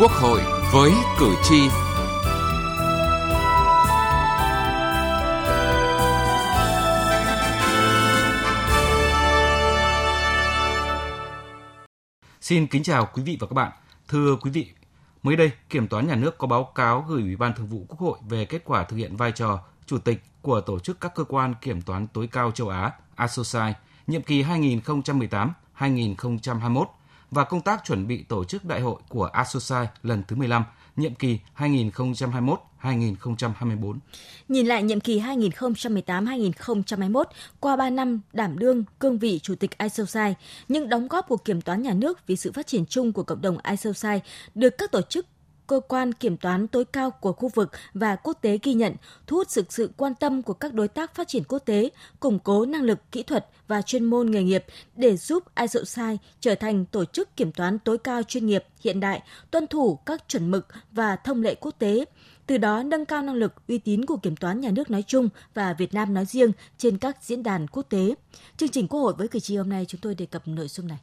Quốc hội với cử tri. Xin kính chào quý vị và các bạn. Thưa quý vị, mới đây, Kiểm toán Nhà nước có báo cáo gửi Ủy ban Thường vụ Quốc hội về kết quả thực hiện vai trò chủ tịch của tổ chức các cơ quan kiểm toán tối cao châu Á ASOSAI nhiệm kỳ 2018-2021 và công tác chuẩn bị tổ chức đại hội của ASOSAI lần thứ 15, nhiệm kỳ 2021-2024. Nhìn lại nhiệm kỳ 2018-2021, qua 3 năm đảm đương cương vị Chủ tịch ISOSAI, những đóng góp của Kiểm toán Nhà nước vì sự phát triển chung của cộng đồng ISOSAI được các tổ chức cơ quan kiểm toán tối cao của khu vực và quốc tế ghi nhận, thu hút sự sự quan tâm của các đối tác phát triển quốc tế, củng cố năng lực kỹ thuật và chuyên môn nghề nghiệp để giúp ISOSAI trở thành tổ chức kiểm toán tối cao chuyên nghiệp, hiện đại, tuân thủ các chuẩn mực và thông lệ quốc tế, từ đó nâng cao năng lực uy tín của kiểm toán nhà nước nói chung và Việt Nam nói riêng trên các diễn đàn quốc tế. Chương trình Quốc hội với cử tri hôm nay chúng tôi đề cập nội dung này.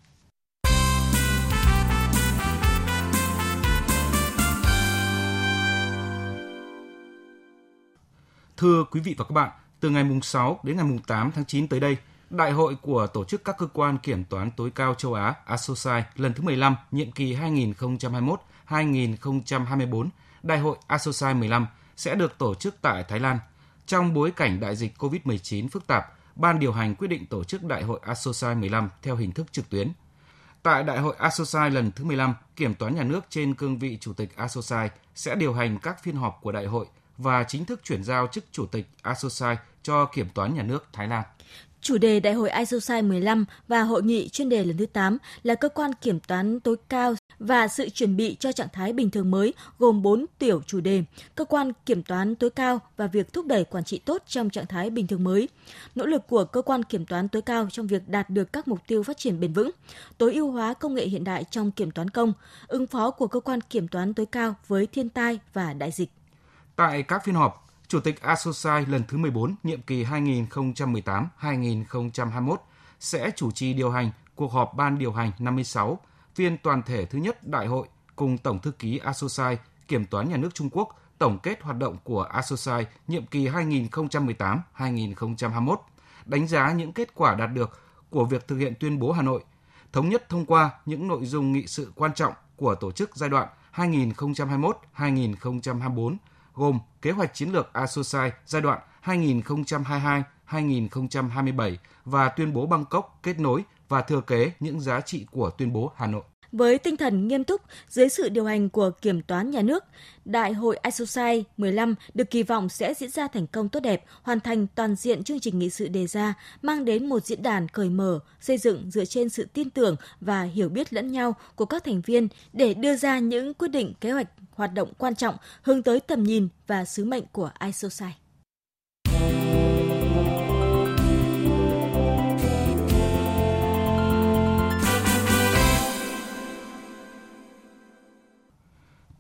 Thưa quý vị và các bạn, từ ngày mùng 6 đến ngày mùng 8 tháng 9 tới đây, Đại hội của Tổ chức các cơ quan kiểm toán tối cao châu Á ASOSAI lần thứ 15, nhiệm kỳ 2021-2024, Đại hội ASOSAI 15 sẽ được tổ chức tại Thái Lan. Trong bối cảnh đại dịch COVID-19 phức tạp, Ban điều hành quyết định tổ chức Đại hội ASOSAI 15 theo hình thức trực tuyến. Tại Đại hội ASOSAI lần thứ 15, Kiểm toán nhà nước trên cương vị Chủ tịch ASOSAI sẽ điều hành các phiên họp của đại hội và chính thức chuyển giao chức Chủ tịch ASOSAI cho Kiểm toán Nhà nước Thái Lan. Chủ đề Đại hội ISOSAI 15 và hội nghị chuyên đề lần thứ 8 là cơ quan kiểm toán tối cao và sự chuẩn bị cho trạng thái bình thường mới gồm 4 tiểu chủ đề, cơ quan kiểm toán tối cao và việc thúc đẩy quản trị tốt trong trạng thái bình thường mới, nỗ lực của cơ quan kiểm toán tối cao trong việc đạt được các mục tiêu phát triển bền vững, tối ưu hóa công nghệ hiện đại trong kiểm toán công, ứng phó của cơ quan kiểm toán tối cao với thiên tai và đại dịch. Tại các phiên họp, Chủ tịch ASOSAI lần thứ 14, nhiệm kỳ 2018-2021 sẽ chủ trì điều hành cuộc họp Ban điều hành 56, phiên toàn thể thứ nhất đại hội cùng Tổng thư ký ASOSAI, Kiểm toán Nhà nước Trung Quốc tổng kết hoạt động của ASOSAI nhiệm kỳ 2018-2021, đánh giá những kết quả đạt được của việc thực hiện tuyên bố Hà Nội, thống nhất thông qua những nội dung nghị sự quan trọng của tổ chức giai đoạn 2021-2024 gồm kế hoạch chiến lược ASOSAI giai đoạn 2022-2027 và tuyên bố Bangkok kết nối và thừa kế những giá trị của tuyên bố Hà Nội. Với tinh thần nghiêm túc, dưới sự điều hành của Kiểm toán Nhà nước, Đại hội ISOSAI 15 được kỳ vọng sẽ diễn ra thành công tốt đẹp, hoàn thành toàn diện chương trình nghị sự đề ra, mang đến một diễn đàn cởi mở, xây dựng dựa trên sự tin tưởng và hiểu biết lẫn nhau của các thành viên để đưa ra những quyết định kế hoạch hoạt động quan trọng hướng tới tầm nhìn và sứ mệnh của ISOSAI.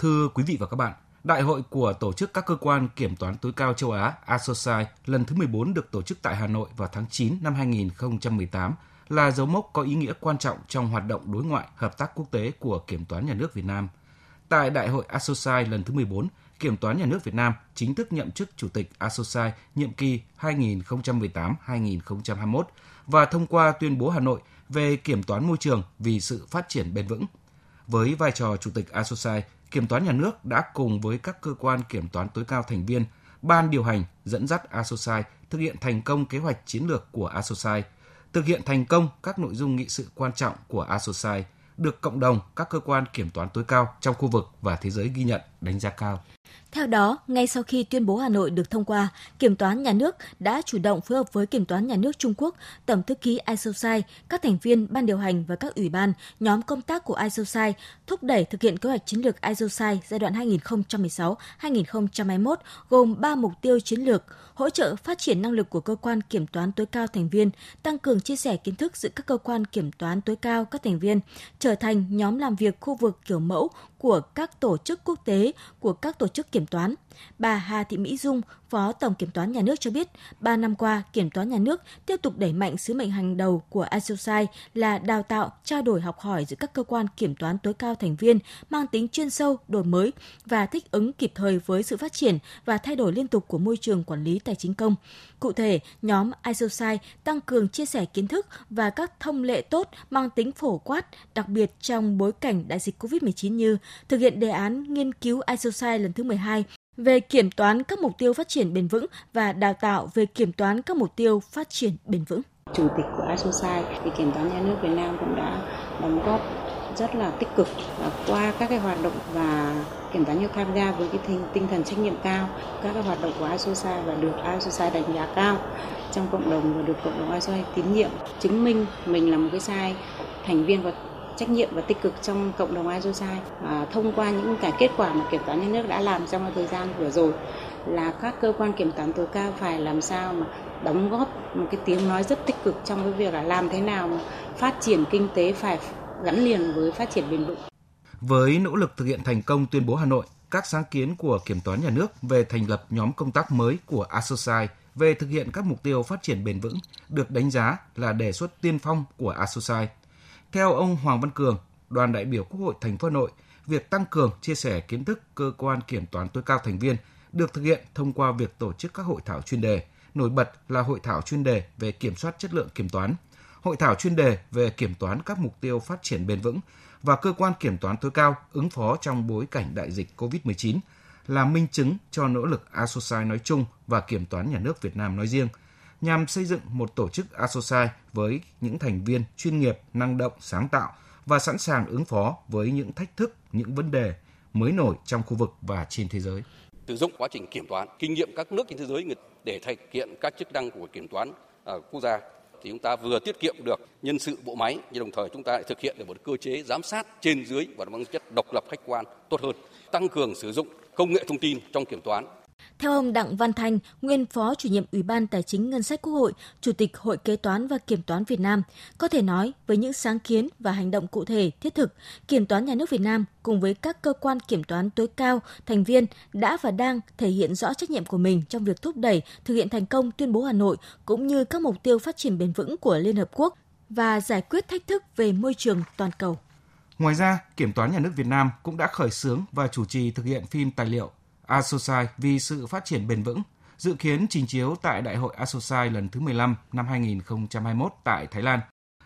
Thưa quý vị và các bạn, Đại hội của Tổ chức các cơ quan kiểm toán tối cao châu Á ASOSAI lần thứ 14 được tổ chức tại Hà Nội vào tháng 9 năm 2018 là dấu mốc có ý nghĩa quan trọng trong hoạt động đối ngoại hợp tác quốc tế của Kiểm toán Nhà nước Việt Nam. Tại Đại hội ASOSAI lần thứ 14, Kiểm toán Nhà nước Việt Nam chính thức nhậm chức Chủ tịch ASOSAI nhiệm kỳ 2018-2021 và thông qua tuyên bố Hà Nội về kiểm toán môi trường vì sự phát triển bền vững. Với vai trò Chủ tịch ASOSAI, Kiểm toán nhà nước đã cùng với các cơ quan kiểm toán tối cao thành viên, ban điều hành dẫn dắt ASOSAI thực hiện thành công kế hoạch chiến lược của ASOSAI, thực hiện thành công các nội dung nghị sự quan trọng của ASOSAI, được cộng đồng các cơ quan kiểm toán tối cao trong khu vực và thế giới ghi nhận, đánh giá cao. Theo đó, ngay sau khi tuyên bố Hà Nội được thông qua, Kiểm toán Nhà nước đã chủ động phối hợp với Kiểm toán Nhà nước Trung Quốc, Tổng thư ký ISOSAI, các thành viên ban điều hành và các ủy ban, nhóm công tác của ISOSAI thúc đẩy thực hiện kế hoạch chiến lược ISOSAI giai đoạn 2016-2021 gồm 3 mục tiêu chiến lược, hỗ trợ phát triển năng lực của cơ quan kiểm toán tối cao thành viên, tăng cường chia sẻ kiến thức giữa các cơ quan kiểm toán tối cao các thành viên, trở thành nhóm làm việc khu vực kiểu mẫu của các tổ chức quốc tế, của các tổ chức kiểm kiểm toán. Bà Hà Thị Mỹ Dung, Phó Tổng Kiểm toán Nhà nước cho biết, 3 năm qua, Kiểm toán Nhà nước tiếp tục đẩy mạnh sứ mệnh hàng đầu của asosai là đào tạo, trao đổi học hỏi giữa các cơ quan kiểm toán tối cao thành viên mang tính chuyên sâu, đổi mới và thích ứng kịp thời với sự phát triển và thay đổi liên tục của môi trường quản lý tài chính công. Cụ thể, nhóm ISOCI tăng cường chia sẻ kiến thức và các thông lệ tốt mang tính phổ quát, đặc biệt trong bối cảnh đại dịch COVID-19 như thực hiện đề án nghiên cứu ISOCI lần thứ 12 về kiểm toán các mục tiêu phát triển bền vững và đào tạo về kiểm toán các mục tiêu phát triển bền vững. Chủ tịch của ASOSAI thì Kiểm toán Nhà nước Việt Nam cũng đã đóng góp rất là tích cực à, qua các cái hoạt động và kiểm toán nhà tham gia với cái tinh, tinh thần trách nhiệm cao các cái hoạt động của ASOSAI và được ASOSAI đánh giá cao trong cộng đồng và được cộng đồng ASOSAI tín nhiệm chứng minh mình là một cái sai thành viên có trách nhiệm và tích cực trong cộng đồng ISOCI à, thông qua những cái kết quả mà kiểm toán nhà nước đã làm trong thời gian vừa rồi là các cơ quan kiểm toán tối cao phải làm sao mà đóng góp một cái tiếng nói rất tích cực trong cái việc là làm thế nào mà phát triển kinh tế phải gắn liền với phát triển bền vững. Với nỗ lực thực hiện thành công tuyên bố Hà Nội, các sáng kiến của Kiểm toán Nhà nước về thành lập nhóm công tác mới của Asosai về thực hiện các mục tiêu phát triển bền vững được đánh giá là đề xuất tiên phong của Asosai theo ông Hoàng Văn Cường, đoàn đại biểu Quốc hội thành phố Hà Nội, việc tăng cường chia sẻ kiến thức cơ quan kiểm toán tối cao thành viên được thực hiện thông qua việc tổ chức các hội thảo chuyên đề, nổi bật là hội thảo chuyên đề về kiểm soát chất lượng kiểm toán, hội thảo chuyên đề về kiểm toán các mục tiêu phát triển bền vững và cơ quan kiểm toán tối cao ứng phó trong bối cảnh đại dịch COVID-19 là minh chứng cho nỗ lực ASOSAI nói chung và kiểm toán nhà nước Việt Nam nói riêng nhằm xây dựng một tổ chức ASOSAI với những thành viên chuyên nghiệp, năng động, sáng tạo và sẵn sàng ứng phó với những thách thức, những vấn đề mới nổi trong khu vực và trên thế giới. Sử dụng quá trình kiểm toán, kinh nghiệm các nước trên thế giới để thực hiện các chức năng của kiểm toán ở quốc gia thì chúng ta vừa tiết kiệm được nhân sự bộ máy nhưng đồng thời chúng ta lại thực hiện được một cơ chế giám sát trên dưới và mang chất độc lập khách quan tốt hơn tăng cường sử dụng công nghệ thông tin trong kiểm toán theo ông Đặng Văn Thanh, nguyên Phó chủ nhiệm Ủy ban Tài chính Ngân sách Quốc hội, Chủ tịch Hội Kế toán và Kiểm toán Việt Nam, có thể nói với những sáng kiến và hành động cụ thể thiết thực, Kiểm toán Nhà nước Việt Nam cùng với các cơ quan kiểm toán tối cao, thành viên đã và đang thể hiện rõ trách nhiệm của mình trong việc thúc đẩy thực hiện thành công tuyên bố Hà Nội cũng như các mục tiêu phát triển bền vững của Liên Hợp Quốc và giải quyết thách thức về môi trường toàn cầu. Ngoài ra, Kiểm toán Nhà nước Việt Nam cũng đã khởi xướng và chủ trì thực hiện phim tài liệu Asosai vì sự phát triển bền vững, dự kiến trình chiếu tại Đại hội Asosai lần thứ 15 năm 2021 tại Thái Lan.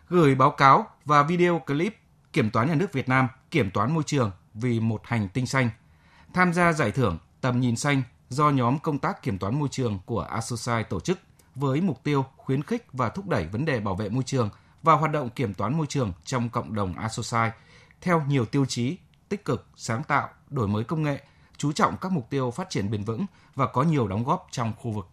Gửi báo cáo và video clip Kiểm toán Nhà nước Việt Nam kiểm toán môi trường vì một hành tinh xanh. Tham gia giải thưởng Tầm nhìn xanh do nhóm công tác kiểm toán môi trường của Asosai tổ chức với mục tiêu khuyến khích và thúc đẩy vấn đề bảo vệ môi trường và hoạt động kiểm toán môi trường trong cộng đồng Asosai theo nhiều tiêu chí tích cực, sáng tạo, đổi mới công nghệ, chú trọng các mục tiêu phát triển bền vững và có nhiều đóng góp trong khu vực.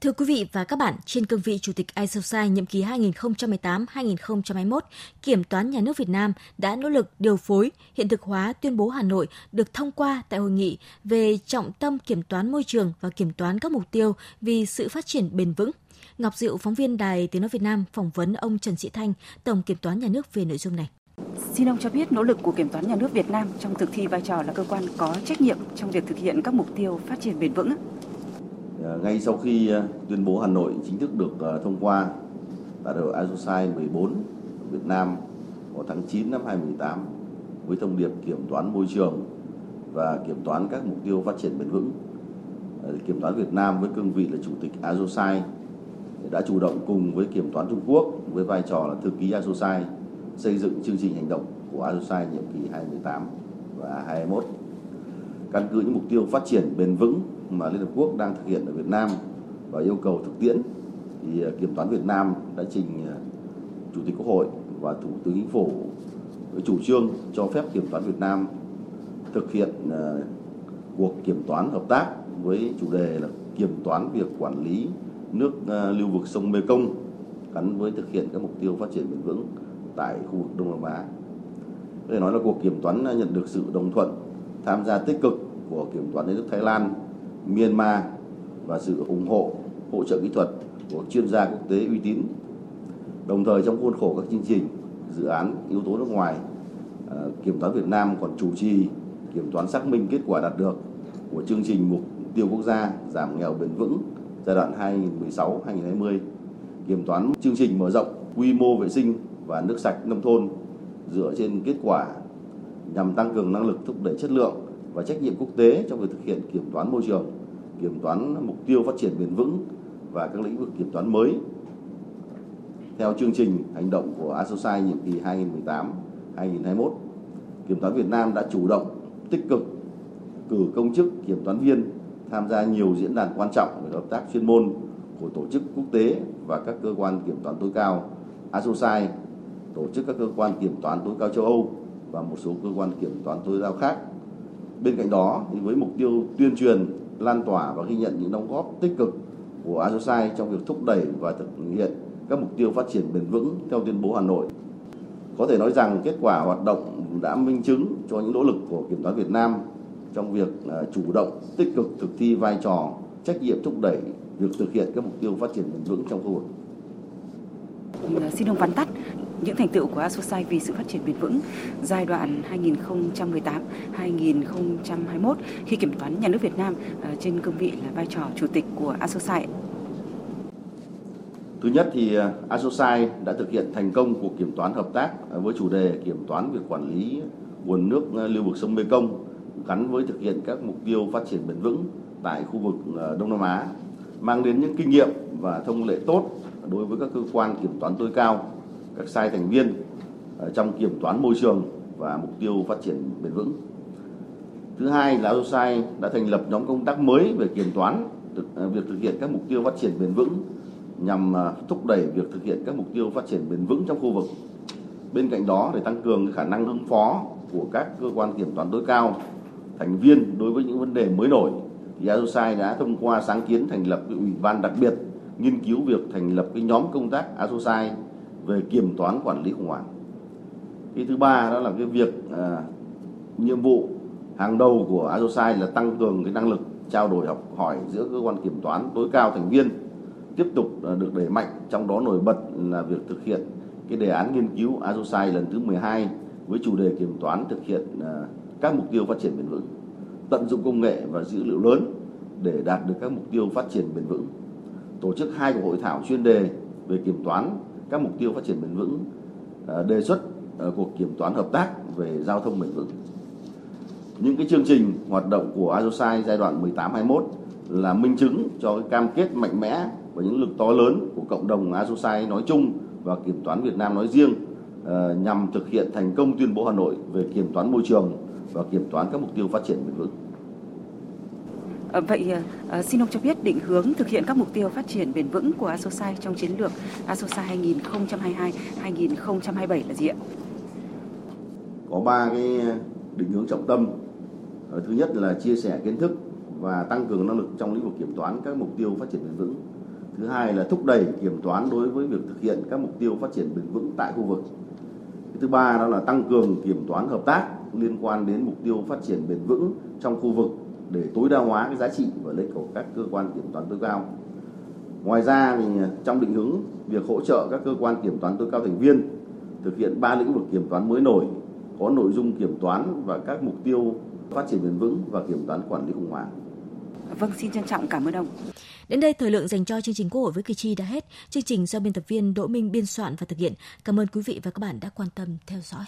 Thưa quý vị và các bạn, trên cương vị Chủ tịch ISOCI nhiệm kỳ 2018-2021, Kiểm toán Nhà nước Việt Nam đã nỗ lực điều phối, hiện thực hóa tuyên bố Hà Nội được thông qua tại hội nghị về trọng tâm kiểm toán môi trường và kiểm toán các mục tiêu vì sự phát triển bền vững Ngọc Diệu, phóng viên Đài Tiếng Nói Việt Nam phỏng vấn ông Trần Sĩ Thanh, Tổng Kiểm toán Nhà nước về nội dung này. Xin ông cho biết nỗ lực của Kiểm toán Nhà nước Việt Nam trong thực thi vai trò là cơ quan có trách nhiệm trong việc thực hiện các mục tiêu phát triển bền vững. À, ngay sau khi à, tuyên bố Hà Nội chính thức được à, thông qua tại đại hội ISOCI 14 Việt Nam vào tháng 9 năm 2018 với thông điệp kiểm toán môi trường và kiểm toán các mục tiêu phát triển bền vững. Kiểm toán Việt Nam với cương vị là chủ tịch ISOCI đã chủ động cùng với kiểm toán Trung Quốc với vai trò là thư ký ASOSAI xây dựng chương trình hành động của ASOSAI nhiệm kỳ 2018 và 2021. Căn cứ những mục tiêu phát triển bền vững mà Liên Hợp Quốc đang thực hiện ở Việt Nam và yêu cầu thực tiễn, thì à, Kiểm toán Việt Nam đã trình à, Chủ tịch Quốc hội và Thủ tướng Chính phủ với chủ trương cho phép Kiểm toán Việt Nam thực hiện à, cuộc kiểm toán hợp tác với chủ đề là kiểm toán việc quản lý nước ờ, lưu vực sông Mekong gắn với thực hiện các mục tiêu phát triển bền vững tại khu vực Đông Nam Á. Có thể nói là cuộc kiểm toán nhận được sự đồng thuận tham gia tích cực của kiểm toán nước Thái Lan, Myanmar và sự ủng hộ hỗ trợ kỹ thuật của chuyên gia quốc tế uy tín. Đồng thời trong khuôn khổ các chương trình, dự án yếu tố nước ngoài, ờ, Kiểm toán Việt Nam còn chủ trì kiểm toán xác minh kết quả đạt được của chương trình mục tiêu quốc gia giảm nghèo bền vững giai đoạn 2016-2020, kiểm toán chương trình mở rộng quy mô vệ sinh và nước sạch nông thôn dựa trên kết quả nhằm tăng cường năng lực thúc đẩy chất lượng và trách nhiệm quốc tế trong việc thực hiện kiểm toán môi trường, kiểm toán mục tiêu phát triển bền vững và các lĩnh vực kiểm toán mới theo chương trình hành động của ASOSAI nhiệm kỳ 2018-2021. Kiểm toán Việt Nam đã chủ động, tích cực cử công chức kiểm toán viên tham gia nhiều diễn đàn quan trọng về hợp tác chuyên môn của tổ chức quốc tế và các cơ quan kiểm toán tối cao ASOSAI, tổ chức các cơ quan kiểm toán tối cao châu Âu và một số cơ quan kiểm toán tối cao khác. Bên cạnh đó, thì với mục tiêu tuyên truyền, lan tỏa và ghi nhận những đóng góp tích cực của ASOSAI trong việc thúc đẩy và thực hiện các mục tiêu phát triển bền vững theo tuyên bố Hà Nội. Có thể nói rằng kết quả hoạt động đã minh chứng cho những nỗ lực của Kiểm toán Việt Nam trong việc à, chủ động, tích cực thực thi vai trò, trách nhiệm thúc đẩy việc thực hiện các mục tiêu phát triển bền vững trong khu vực. Xin ông vắn tắt những thành tựu của ASOSAI vì sự phát triển bền vững giai đoạn 2018-2021 khi Kiểm toán Nhà nước Việt Nam à, trên cương vị là vai trò chủ tịch của ASOSAI. Thứ nhất thì à, ASOSAI đã thực hiện thành công cuộc kiểm toán hợp tác với chủ đề kiểm toán việc quản lý nguồn nước lưu vực sông Mekong gắn với thực hiện các mục tiêu phát triển bền vững tại khu vực ờ, Đông Nam Á, mang đến những kinh nghiệm và thông lệ tốt đối với các cơ quan kiểm toán tối cao, các sai thành viên ờ, trong kiểm toán môi trường và mục tiêu phát triển bền vững. Thứ hai là ASOSAI đã thành lập nhóm công tác mới về kiểm toán, ờ, việc thực hiện các mục tiêu phát triển bền vững nhằm thúc đẩy việc thực hiện các mục tiêu phát triển bền vững trong khu vực. Bên cạnh đó để tăng cường khả năng ứng phó của các cơ quan kiểm toán tối cao thành viên đối với những vấn đề mới nổi thì ASOSAI đã thông qua sáng kiến thành lập cái ủy ban đặc biệt nghiên cứu việc thành lập cái nhóm công tác ASOSAI về kiểm toán quản lý khủng hoảng. Cái thứ ba đó là cái việc à, nhiệm vụ hàng đầu của ASOSAI là tăng cường cái năng lực trao đổi học hỏi giữa cơ quan kiểm toán tối cao thành viên tiếp tục à, được đẩy mạnh trong đó nổi bật là việc thực hiện cái đề án nghiên cứu ASOSAI lần thứ 12 với chủ đề kiểm toán thực hiện à, các mục tiêu phát triển bền vững, tận dụng công nghệ và dữ liệu lớn để đạt được các mục tiêu phát triển bền vững. Tổ chức hai cuộc hội thảo chuyên đề về kiểm toán các mục tiêu phát triển bền vững, à, đề xuất à, cuộc kiểm toán hợp tác về giao thông bền vững. Những cái chương trình hoạt động của Azosai giai đoạn 18-21 là minh chứng cho cái cam kết mạnh mẽ và những lực to lớn của cộng đồng Azosai nói chung và kiểm toán Việt Nam nói riêng à, nhằm thực hiện thành công tuyên bố Hà Nội về kiểm toán môi trường và kiểm toán các mục tiêu phát triển bền vững. À, vậy à, xin ông cho biết định hướng thực hiện các mục tiêu phát triển bền vững của ASOSAI trong chiến lược ASOSAI 2022-2027 là gì ạ? Có ba cái định hướng trọng tâm. Thứ nhất là chia sẻ kiến thức và tăng cường năng lực trong lĩnh vực kiểm toán các mục tiêu phát triển bền vững. Thứ hai là thúc đẩy kiểm toán đối với việc thực hiện các mục tiêu phát triển bền vững tại khu vực. Thứ ba đó là tăng cường kiểm toán hợp tác liên quan đến mục tiêu phát triển bền vững trong khu vực để tối đa hóa cái giá trị và lợi ích của các cơ quan kiểm toán tối cao. Ngoài ra thì trong định hướng việc hỗ trợ các cơ quan kiểm toán tối cao thành viên thực hiện ba lĩnh vực kiểm toán mới nổi có nội dung kiểm toán và các mục tiêu phát triển bền vững và kiểm toán quản lý khủng hoảng. Vâng, xin trân trọng cảm ơn ông. Đến đây thời lượng dành cho chương trình Quốc hội với cử tri đã hết. Chương trình do biên tập viên Đỗ Minh biên soạn và thực hiện. Cảm ơn quý vị và các bạn đã quan tâm theo dõi.